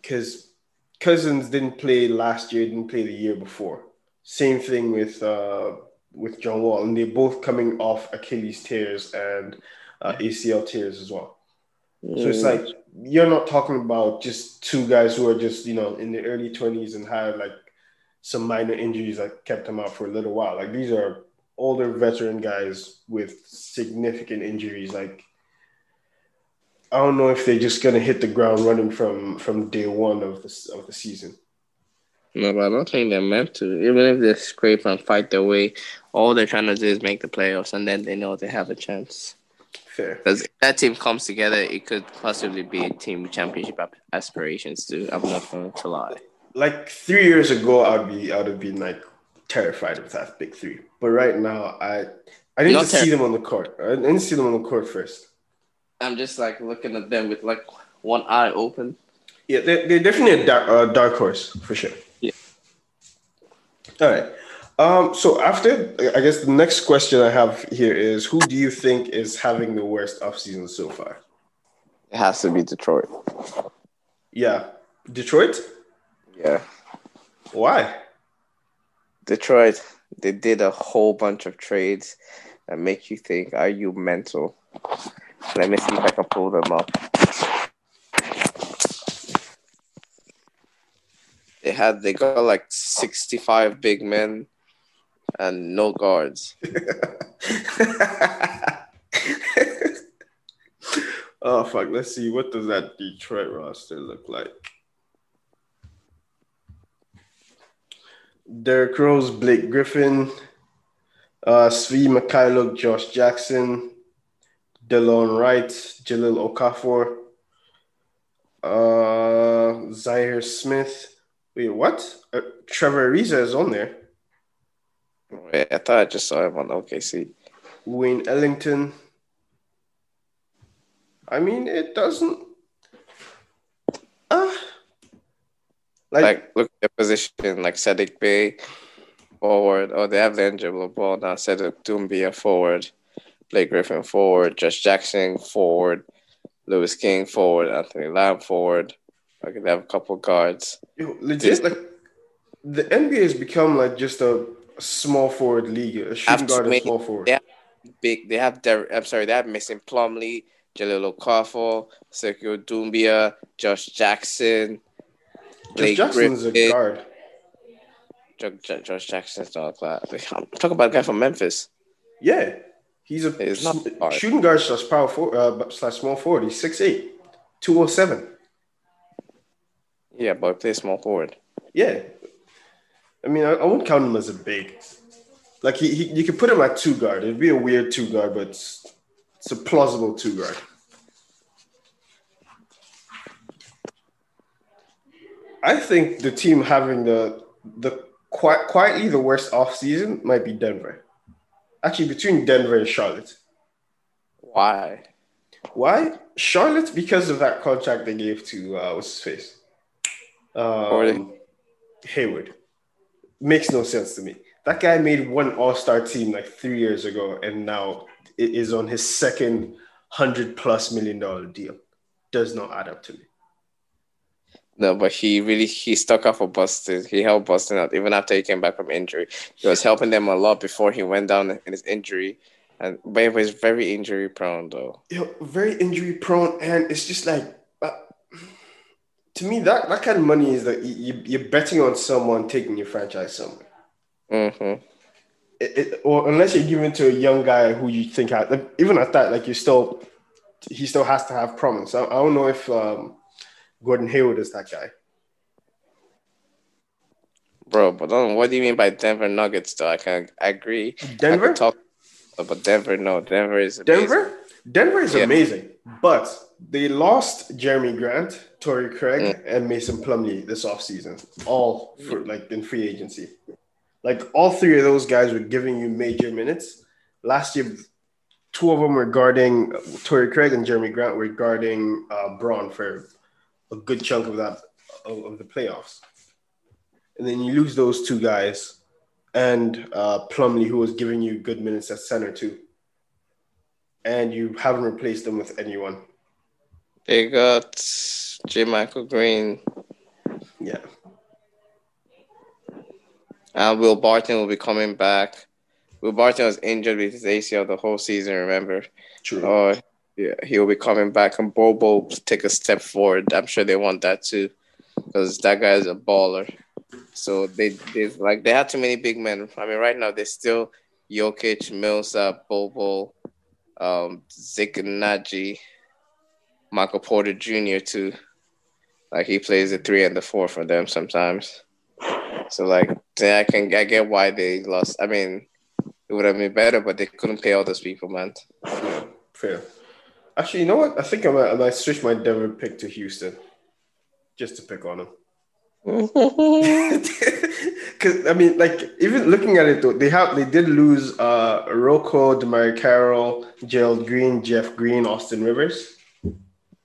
[SPEAKER 1] Because Cousins didn't play last year, didn't play the year before. Same thing with uh, with John Wall, and they're both coming off Achilles tears and uh, ACL tears as well. So it's like you're not talking about just two guys who are just you know in the early twenties and had like some minor injuries that kept them out for a little while. Like these are older veteran guys with significant injuries. Like I don't know if they're just gonna hit the ground running from from day one of the of the season.
[SPEAKER 2] No, but I don't think they're meant to. Even if they scrape and fight their way, all they're trying to do is make the playoffs, and then they know they have a chance.
[SPEAKER 1] Fair.
[SPEAKER 2] Because if that team comes together, it could possibly be a team championship aspirations too. I'm not going to lie.
[SPEAKER 1] Like three years ago, I'd be I'd have been like terrified of that big three. But right now, I I need to ter- see them on the court. I need to see them on the court first.
[SPEAKER 2] I'm just like looking at them with like one eye open.
[SPEAKER 1] Yeah, they're, they're definitely a dark, uh, dark horse for sure.
[SPEAKER 2] Yeah.
[SPEAKER 1] All right. Um, so after, I guess the next question I have here is, who do you think is having the worst offseason so far?
[SPEAKER 2] It has to be Detroit.
[SPEAKER 1] Yeah, Detroit.
[SPEAKER 2] Yeah.
[SPEAKER 1] Why?
[SPEAKER 2] Detroit. They did a whole bunch of trades that make you think, "Are you mental?" Let me see if I can pull them up. They had they got like sixty five big men and no guards.
[SPEAKER 1] oh fuck! Let's see. What does that Detroit roster look like? Derrick Rose, Blake Griffin, uh, Svi Mykhailiuk, Josh Jackson, Delon Wright, Jahlil Okafor, uh, Zhaire Smith. Wait, what? Uh, Trevor Ariza is on there.
[SPEAKER 2] Wait, I thought I just saw him on OKC.
[SPEAKER 1] Wayne Ellington. I mean, it doesn't. Uh,
[SPEAKER 2] like, like look at the position, like Saddiq Bey forward. Oh, they have the injury ball now. Cedric Doumbouya forward. Blake Griffin forward. Josh Jackson forward. Louis King forward. Anthony Lamb forward. Okay, they have a couple guards.
[SPEAKER 1] Yo, legit, like the NBA has become like just a small forward league, a shooting guard and small forward.
[SPEAKER 2] They have big. They have. Der- I'm sorry. They have missing Plumlee, Jahlil Okafor, Sergio Doumbouya, Josh Jackson.
[SPEAKER 1] Blake Josh Jackson's Griffin. a guard.
[SPEAKER 2] Josh, Josh Jackson's not a class. I'm talking about a guy from Memphis.
[SPEAKER 1] Yeah, he's a he's not shooting guard slash power forward uh, slash small forward. He's 6'8", 207.
[SPEAKER 2] Yeah, but play small forward.
[SPEAKER 1] Yeah, I mean, I, I wouldn't count him as a big. Like he, he, you could put him at two guard. It'd be a weird two guard, but it's, it's a plausible two guard. I think the team having the the quite quietly the worst off season might be Denver. Actually, between Denver and Charlotte.
[SPEAKER 2] Why?
[SPEAKER 1] Why Charlotte? Because of that contract they gave to uh, what's his face, um, Hayward makes no sense to me. That guy made one All Star team like three years ago, and now it is on his second hundred plus million dollar deal. Does not add up to me.
[SPEAKER 2] No, but he really he stuck up for Boston. He helped Boston out even after he came back from injury. He was helping them a lot before he went down in his injury, and but he was very injury prone though.
[SPEAKER 1] Yeah, very injury prone, and it's just like to me, that, that kind of money is that you, you're betting on someone taking your franchise somewhere.
[SPEAKER 2] Mm-hmm.
[SPEAKER 1] It, it, or unless you're giving to a young guy who you think has, even at that, like you still, he still has to have promise. I, I don't know if um, Gordon Hayward is that guy.
[SPEAKER 2] Bro, but what do you mean by Denver Nuggets? Though I can I agree.
[SPEAKER 1] Denver. I
[SPEAKER 2] talk, but Denver, no, Denver is
[SPEAKER 1] amazing. Denver. Denver is yeah. amazing, but they lost Jerami Grant, Torrey Craig, mm. and Mason Plumlee this offseason, all for like in free agency. Like all three of those guys were giving you major minutes. Last year, two of them were guarding Torrey Craig and Jerami Grant were guarding uh, Bron for a good chunk of that of, the playoffs. And then you lose those two guys and uh, Plumlee, who was giving you good minutes at center too. And you haven't replaced them with anyone.
[SPEAKER 2] They got JaMychal Green.
[SPEAKER 1] Yeah.
[SPEAKER 2] And Will Barton will be coming back. Will Barton was injured with his ACL the whole season, remember?
[SPEAKER 1] True.
[SPEAKER 2] Uh, yeah, he'll be coming back and Bol Bol take a step forward. I'm sure they want that too. Because that guy is a baller. So they they like they had too many big men. I mean, right now they're still Jokic, Millsap, Bol Bol, um, Zeke Nnaji, Michael Porter Jr. too. Like he plays the three and the four for them sometimes. So like I can I get why they lost. I mean, it would have been better, but they couldn't pay all those people, man.
[SPEAKER 1] Yeah, fair. Actually, you know what? I think I might, I might switch my Denver pick to Houston, just to pick on them. Because I mean, like even looking at it though, they have they did lose uh Rocco, DeMarre Carroll, Gerald Green, Jeff Green, Austin Rivers.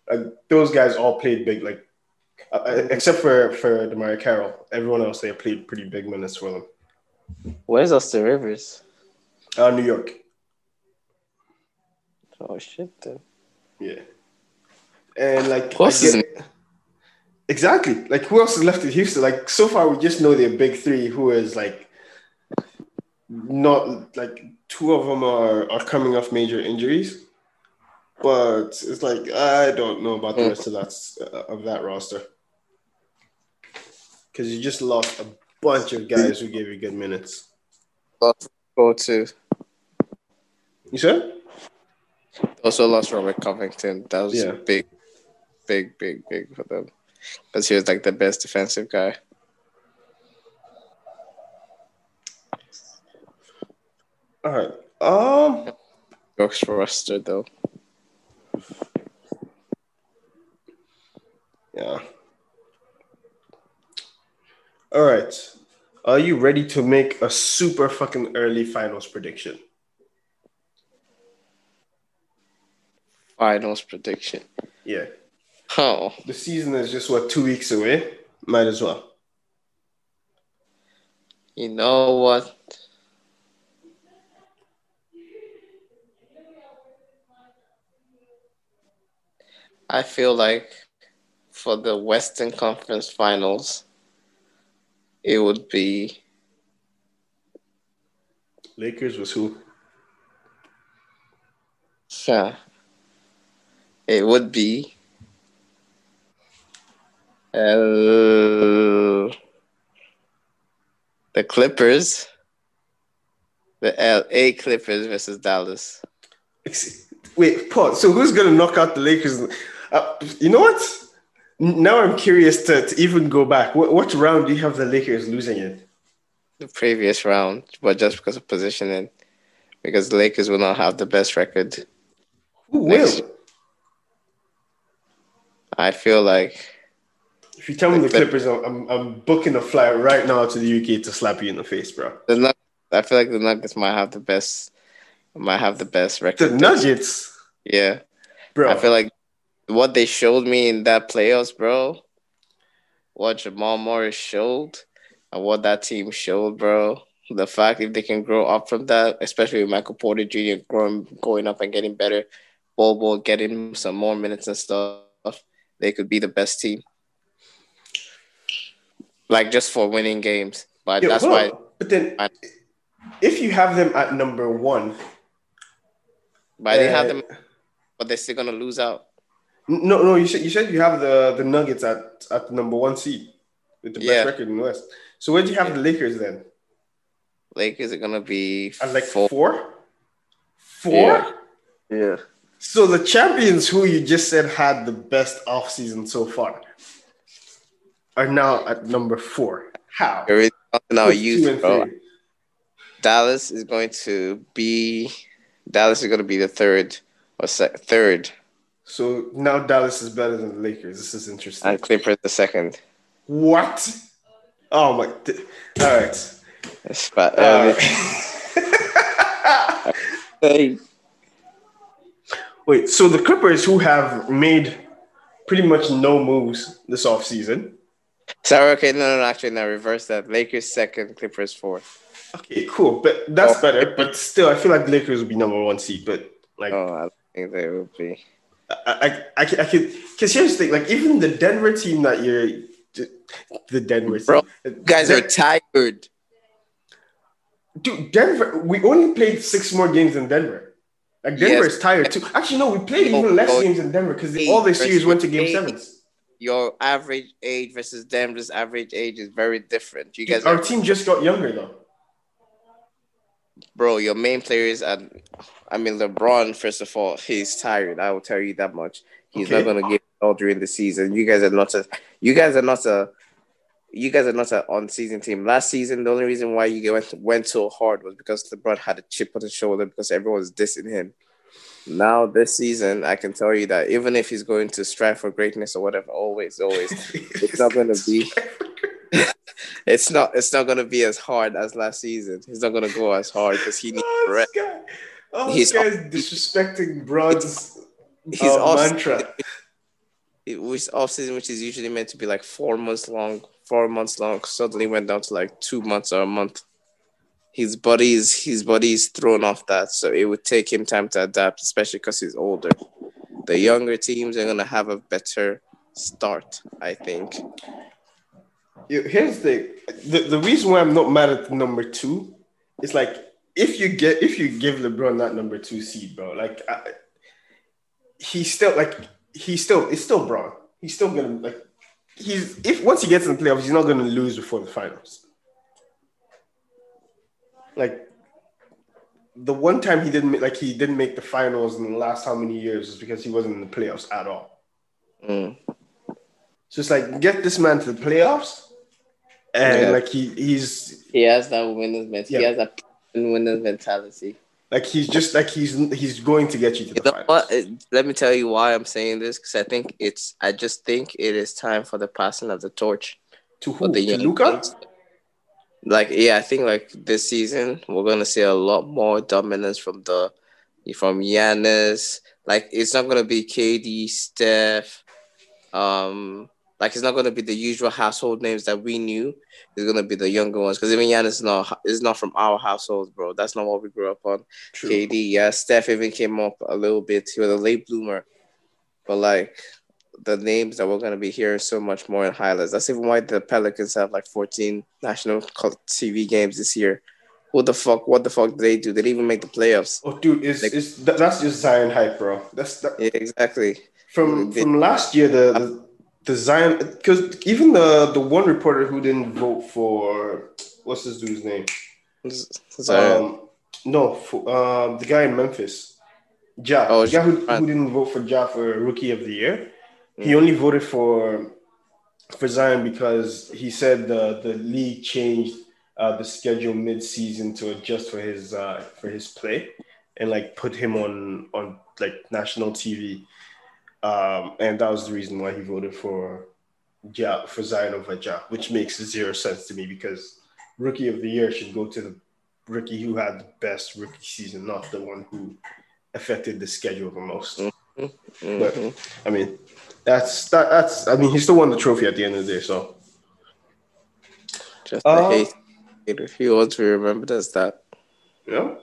[SPEAKER 1] Like those guys all played big, like uh, uh except for for DeMarre Carroll. Everyone else they played pretty big minutes for them.
[SPEAKER 2] Where's Austin Rivers?
[SPEAKER 1] Uh, New York.
[SPEAKER 2] Oh shit! Then.
[SPEAKER 1] Yeah, and like
[SPEAKER 2] Plus,
[SPEAKER 1] I get- exactly like who else is left in Houston? Like so far, we just know their big three, who is like not like two of them are are coming off major injuries, but it's like I don't know about the rest of that uh, of that roster because you just lost a bunch of guys who gave you good minutes.
[SPEAKER 2] Lost go to
[SPEAKER 1] You said?
[SPEAKER 2] also lost Robert Covington. That was
[SPEAKER 1] Yeah.
[SPEAKER 2] big, big, big, big for them because he was like the best defensive guy.
[SPEAKER 1] All right. Um.
[SPEAKER 2] York's roster though.
[SPEAKER 1] Yeah. All right. Are you ready to make a super fucking early finals prediction?
[SPEAKER 2] Finals prediction.
[SPEAKER 1] Yeah.
[SPEAKER 2] Oh,
[SPEAKER 1] The season is just what two weeks away. Might as well.
[SPEAKER 2] you know what? I feel like for the Western Conference Finals, it would be
[SPEAKER 1] Lakers was who?
[SPEAKER 2] yeah, it would be uh, the Clippers, the LA Clippers versus Dallas.
[SPEAKER 1] Wait, pause. So who's gonna knock out the Lakers? Uh, you know what? Now I'm curious to, to even go back. What, what round do you have the Lakers losing in?
[SPEAKER 2] the previous round, but just because of positioning, because the Lakers will not have the best record.
[SPEAKER 1] Who
[SPEAKER 2] Next.
[SPEAKER 1] will?
[SPEAKER 2] I feel like
[SPEAKER 1] If you tell me the
[SPEAKER 2] The Clip-
[SPEAKER 1] Clippers, I'm, I'm, booking a flight right now to the UK to slap you in the face, bro.
[SPEAKER 2] the Nug- I feel like the Nuggets might have the best, might have the best record. The.
[SPEAKER 1] Nuggets,
[SPEAKER 2] Yeah,
[SPEAKER 1] bro.
[SPEAKER 2] I feel like what they showed me in that playoffs, bro. What Jamal Morris showed and what that team showed, bro. The fact if they can grow up from that, especially with Michael Porter Jr. growing, going up and getting better, Bol Bol getting some more minutes and stuff, they could be the best team. Like just for winning games, but
[SPEAKER 1] Yeah,
[SPEAKER 2] that's why.
[SPEAKER 1] on. But then,
[SPEAKER 2] I-
[SPEAKER 1] if you have them at number one,
[SPEAKER 2] But they have
[SPEAKER 1] uh,
[SPEAKER 2] them, but they're still gonna lose out.
[SPEAKER 1] No, no. You said you said you have the the Nuggets at at number one seed with the best record in the West. So where do you have
[SPEAKER 2] Yeah.
[SPEAKER 1] the Lakers then?
[SPEAKER 2] Lakers are gonna be
[SPEAKER 1] At like
[SPEAKER 2] four.
[SPEAKER 1] four? Four?
[SPEAKER 2] Yeah. Yeah.
[SPEAKER 1] So the champions who you just said had the best offseason so far are now at number four. How?
[SPEAKER 2] There our youth, bro.
[SPEAKER 1] three?
[SPEAKER 2] Dallas is going to be Dallas is going to be the third or se- third,
[SPEAKER 1] So now Dallas is better than the Lakers. This is interesting.
[SPEAKER 2] and Clippers the second.
[SPEAKER 1] what? Oh my! Th- All right.
[SPEAKER 2] Fa-
[SPEAKER 1] Uh,
[SPEAKER 2] hey,
[SPEAKER 1] Wait, so the Clippers who have made pretty much no moves this offseason.
[SPEAKER 2] Sorry, okay, no, no, actually, no, reverse that. Lakers second, Clippers fourth.
[SPEAKER 1] Okay, cool. But that's
[SPEAKER 2] Oh.
[SPEAKER 1] better. But still, I feel like the Lakers would be number one seed. But like,
[SPEAKER 2] Oh, I think they will be.
[SPEAKER 1] I, I, I, could- I could, because here's the thing, like, even the Denver team that you're, the Denver
[SPEAKER 2] Bro, guys are tired.
[SPEAKER 1] dude, Denver, we only played six more games than Denver. Like, Denver
[SPEAKER 2] Yes.
[SPEAKER 1] is tired too. Actually, no, we played
[SPEAKER 2] Oh,
[SPEAKER 1] even less
[SPEAKER 2] oh,
[SPEAKER 1] games than Denver because all their series went to game sevens.
[SPEAKER 2] Your average age versus Denver's average age is very different. You
[SPEAKER 1] Dude,
[SPEAKER 2] guys
[SPEAKER 1] our
[SPEAKER 2] are,
[SPEAKER 1] team just got younger though.
[SPEAKER 2] bro. Your main players are, um, I mean, LeBron. First of all, he's tired. I will tell you that much. He's
[SPEAKER 1] Okay.
[SPEAKER 2] not gonna give it all during the season. You guys are not a you guys are not a you guys are not an on-season team. Last season, the only reason why you went went so hard was because LeBron had a chip on his shoulder because everyone was dissing him. Now this season, I can tell you that even if he's going to strive for greatness or whatever, always, always, it's not gonna be. It's not. It's not gonna be as hard as last season. He's not gonna go as hard because he needs
[SPEAKER 1] Oh,
[SPEAKER 2] rest.
[SPEAKER 1] this guy, oh,
[SPEAKER 2] He's-
[SPEAKER 1] this guy's disrespecting Broad's
[SPEAKER 2] He's
[SPEAKER 1] uh,
[SPEAKER 2] off
[SPEAKER 1] mantra.
[SPEAKER 2] was off season, which is usually meant to be like four months long, four months long, suddenly went down to like two months or a month. His body is his body is thrown off that, so it would take him time to adapt, especially because he's older. The younger teams are gonna have a better start, I think.
[SPEAKER 1] Here's the. The, the reason why I'm not mad at number two is like if you get if you give LeBron that number two seed, bro, like I, he's still like he's still it's still Bron. He's still gonna like he's if once he gets in the playoffs, he's not gonna lose before the finals. Like the one time he didn't like he didn't make the finals in the last how many years is because he wasn't in the playoffs at all.
[SPEAKER 2] Mm.
[SPEAKER 1] So it's like get this man to the playoffs, and
[SPEAKER 2] Yeah.
[SPEAKER 1] like he he's
[SPEAKER 2] He has that winner's mentality.
[SPEAKER 1] Yeah.
[SPEAKER 2] He has that winner's mentality.
[SPEAKER 1] like he's just like he's he's going to get you to the
[SPEAKER 2] You know
[SPEAKER 1] finals.
[SPEAKER 2] what? Let me tell you why I'm saying this because I think it's. I just think it is time for the passing of the torch.
[SPEAKER 1] To who?
[SPEAKER 2] the
[SPEAKER 1] To Luka?
[SPEAKER 2] kids. Like yeah, I think like this season we're gonna see a lot more dominance from the from Giannis. Like it's not gonna be KD, Steph. Um, like it's not gonna be the usual household names that we knew. It's gonna be the younger ones because even Giannis is not is not from our households, bro. That's not what we grew up on.
[SPEAKER 1] True.
[SPEAKER 2] KD, yeah, Steph even came up a little bit. He was a late bloomer, but like the names that we're gonna be hearing so much more in highlights. That's even why the Pelicans have like 14 national TV games this year. Who the fuck? What the fuck did they do? They didn't even make the playoffs.
[SPEAKER 1] Oh, dude, is
[SPEAKER 2] Like-
[SPEAKER 1] that's just Zion hype, bro. That's that,
[SPEAKER 2] Yeah, exactly.
[SPEAKER 1] from
[SPEAKER 2] They-
[SPEAKER 1] from last year. The the, the Zion because even the the one reporter who didn't vote for what's this dude's name?
[SPEAKER 2] So,
[SPEAKER 1] Um, no, for, um, the guy in Memphis, Ja.
[SPEAKER 2] Oh,
[SPEAKER 1] the guy who, who didn't vote for Ja for Rookie of the Year. He only voted for for Zion because he said the the league changed uh, the schedule mid season to adjust for his uh, for his play and like put him on on like national TV. Um, and that was the reason why he voted for Ja for Zion over Ja, which makes zero sense to me because rookie of the year should go to the rookie who had the best rookie season, not the one who affected the schedule the most.
[SPEAKER 2] mhm.
[SPEAKER 1] I mean, that's that, that's. I mean, he still won the trophy at the end of the day. So
[SPEAKER 2] just the
[SPEAKER 1] Uh,
[SPEAKER 2] hate. He always be remembered as that.
[SPEAKER 1] yeah,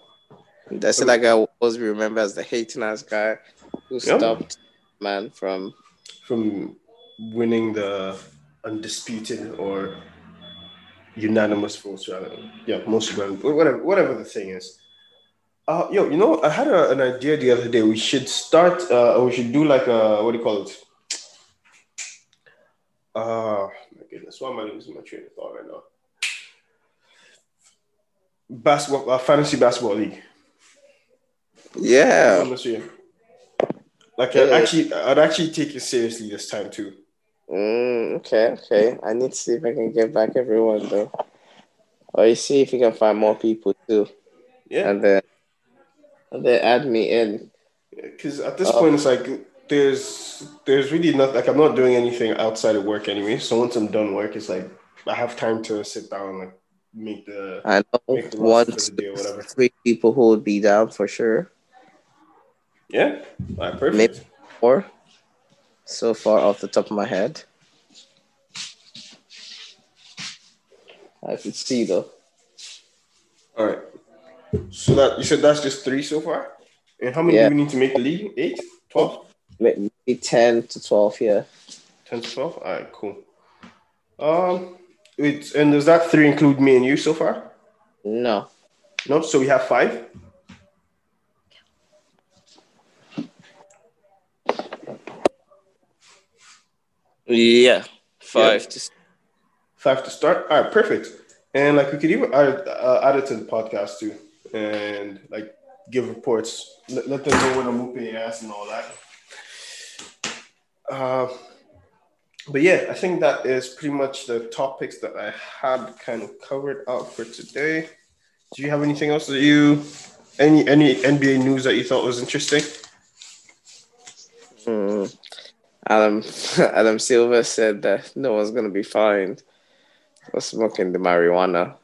[SPEAKER 2] That's that guy will always be remembered as the hating ass guy who
[SPEAKER 1] Yeah.
[SPEAKER 2] stopped man from
[SPEAKER 1] from winning the undisputed or unanimous votes, rather. Yeah, most unanimous, whatever, whatever the thing is. Uh, yo, you know, I had a, an idea the other day. We should start. Uh, we should do like a what do you call it? Uh, my goodness, why am I losing my train of thought right now? Basketball, uh, fantasy basketball league.
[SPEAKER 2] yeah.
[SPEAKER 1] Like, I'd
[SPEAKER 2] Yeah.
[SPEAKER 1] actually, I'd actually take it seriously this time too.
[SPEAKER 2] Mm, okay, okay. I need to see if I can get back everyone though. Or you see if you can find more people too,
[SPEAKER 1] Yeah,
[SPEAKER 2] and then and then add me in.
[SPEAKER 1] because at this
[SPEAKER 2] Uh,
[SPEAKER 1] point, it's like there's there's really not like I'm not doing anything outside of work anyway. So once I'm done work, it's like I have time to sit down and like make the
[SPEAKER 2] I know
[SPEAKER 1] the
[SPEAKER 2] one,
[SPEAKER 1] roster for the day or whatever.
[SPEAKER 2] three people who would be down for sure.
[SPEAKER 1] yeah. All right, perfect.
[SPEAKER 2] Maybe- Or so far off the top of my head, I could see though.
[SPEAKER 1] All right. So that you said that's just three so far, and how many
[SPEAKER 2] Yeah.
[SPEAKER 1] do we need to make the league? Eight, 12?
[SPEAKER 2] Maybe ten to twelve. Yeah.
[SPEAKER 1] 10 to 12? All right, cool. Um, wait, and does that three include me and you so far?
[SPEAKER 2] No.
[SPEAKER 1] No, so we have five.
[SPEAKER 2] Yeah. Five to
[SPEAKER 1] Five to start. All right, perfect. And like we could even add, uh, add it to the podcast too, and like give reports. Let, let them know when I'm whooping your ass and all that. Uh, but yeah, I think that is pretty much the topics that I had kind of covered out for today. Do you have anything else that you any any NBA news that you thought was interesting?
[SPEAKER 2] Hmm. Adam Adam Silver said that no one's gonna be fined for smoking the marijuana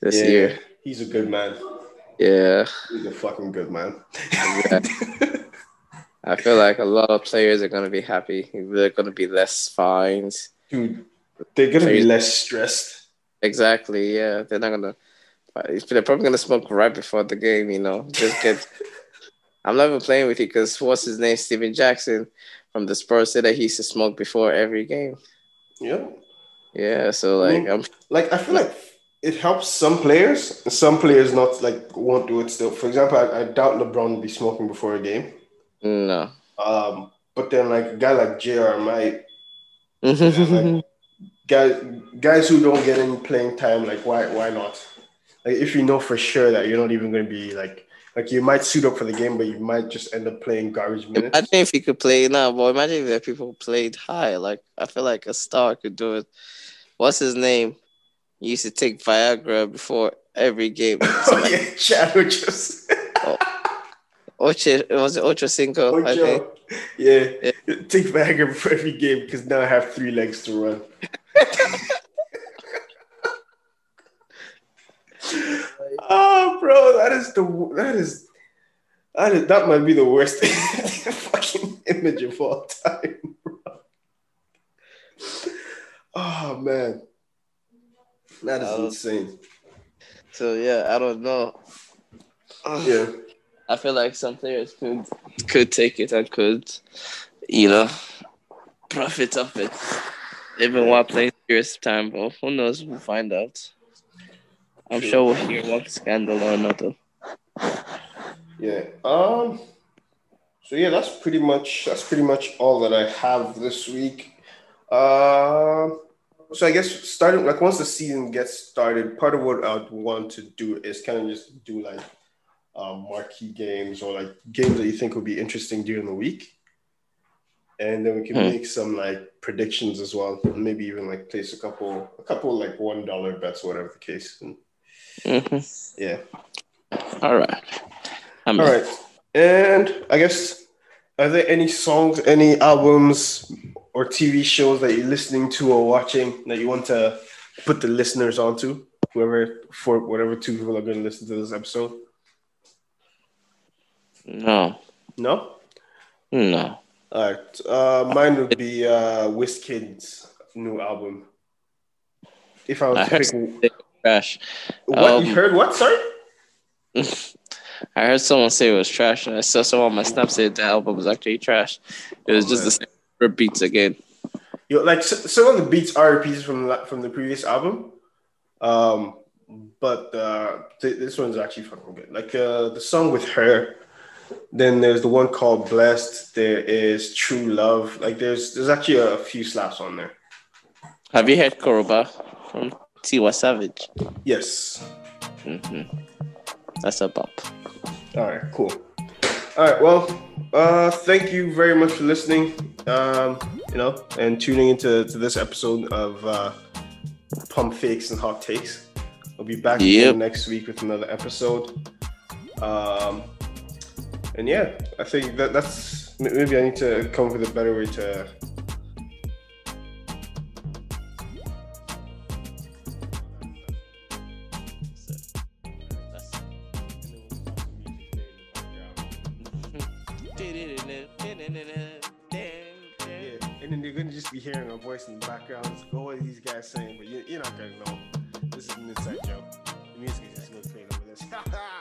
[SPEAKER 2] this
[SPEAKER 1] Yeah,
[SPEAKER 2] year.
[SPEAKER 1] He's a good man.
[SPEAKER 2] Yeah.
[SPEAKER 1] He's a fucking good man.
[SPEAKER 2] I feel like a lot of players are gonna be happy. They're gonna be less fines.
[SPEAKER 1] Dude, they're gonna be less stressed.
[SPEAKER 2] Exactly. Yeah, they're not gonna. They're probably gonna smoke right before the game. You know, just get. I'm not even playing with you because what's his name? Steven Jackson from the Spurs said that he used to smoke before every game.
[SPEAKER 1] Yeah.
[SPEAKER 2] Yeah, so like I'm
[SPEAKER 1] Like I feel like it helps some players, some players not like won't do it still. For example, I, I doubt LeBron will be smoking before a game.
[SPEAKER 2] No.
[SPEAKER 1] Um, but then like a guy like JR might like, guys guys who don't get any playing time, like why why not? Like if you know for sure that you're not even gonna be like like you might suit up for the game, but you might just end up playing garbage minutes.
[SPEAKER 2] Imagine if he could play now, boy. Imagine if there are people who played high. Like I feel like a star could do it. What's his name? He used to take Viagra before every game.
[SPEAKER 1] oh yeah, Chad just
[SPEAKER 2] Ocho, was it Ocho Cinco? I think.
[SPEAKER 1] Ocho. Yeah. Take Viagra before every game because now I have three legs to run. oh, bro, that is the that is that is that might be the worst fucking image of all time. Bro. Oh man, that is
[SPEAKER 2] Oh.
[SPEAKER 1] insane.
[SPEAKER 2] So yeah, I don't know.
[SPEAKER 1] Yeah,
[SPEAKER 2] I feel like some players could could take it and could, you know, profit off it, even while playing serious time. But who knows? We'll find out. I'm
[SPEAKER 1] True.
[SPEAKER 2] sure we'll hear one scandal or another.
[SPEAKER 1] yeah. Um. So yeah, that's pretty much that's pretty much all that I have this week. Um. so I guess starting like once the season gets started, part of what I'd want to do is kind of just do like um, marquee games or like games that you think would be interesting during the week, and then we can
[SPEAKER 2] Hmm.
[SPEAKER 1] make some like predictions as well. Maybe even like place a couple, a couple like one dollar bets, whatever the case. And,
[SPEAKER 2] hmm
[SPEAKER 1] yeah.
[SPEAKER 2] All right.
[SPEAKER 1] All right. And I guess, are there any songs, any albums, or TV shows that you're listening to or watching that you want to put the listeners onto? Whoever, for whatever two people are going to listen to this episode?
[SPEAKER 2] No,
[SPEAKER 1] No?
[SPEAKER 2] no.
[SPEAKER 1] All right. Uh, mine would be uh, Wizkid's new album. If I was
[SPEAKER 2] I heard. Trash.
[SPEAKER 1] What?
[SPEAKER 2] um,
[SPEAKER 1] you heard what? Sorry?
[SPEAKER 2] I heard someone say it was trash, and I saw someone on my snap say the album was actually trash. It was
[SPEAKER 1] Oh,
[SPEAKER 2] just
[SPEAKER 1] man.
[SPEAKER 2] the same beats again.
[SPEAKER 1] You know, like some of the beats are repeats from the- from the previous album, um, but uh, th- this one's actually fucking good. Like uh, the song with her, then there's the one called "Blessed." There is "True Love." Like there's there's actually a, few slaps on there.
[SPEAKER 2] Have you heard Koroba from Tiwa Savage?
[SPEAKER 1] Yes.
[SPEAKER 2] hmm That's a bop.
[SPEAKER 1] All right. Cool. All right. Well, uh, thank you very much for listening. Um, you know, and tuning into to this episode of uh, Pump Fakes and Hot Takes. I'll be back
[SPEAKER 2] Yep.
[SPEAKER 1] next week with another episode. Um, and yeah, I think that that's maybe I need to come up with a better way to. Yeah, and then you're gonna just be hearing a voice in the background. It's like, oh, what are these guys saying? But you, you're not gonna know. This is an inside joke. The music is just gonna play over this. All right, later.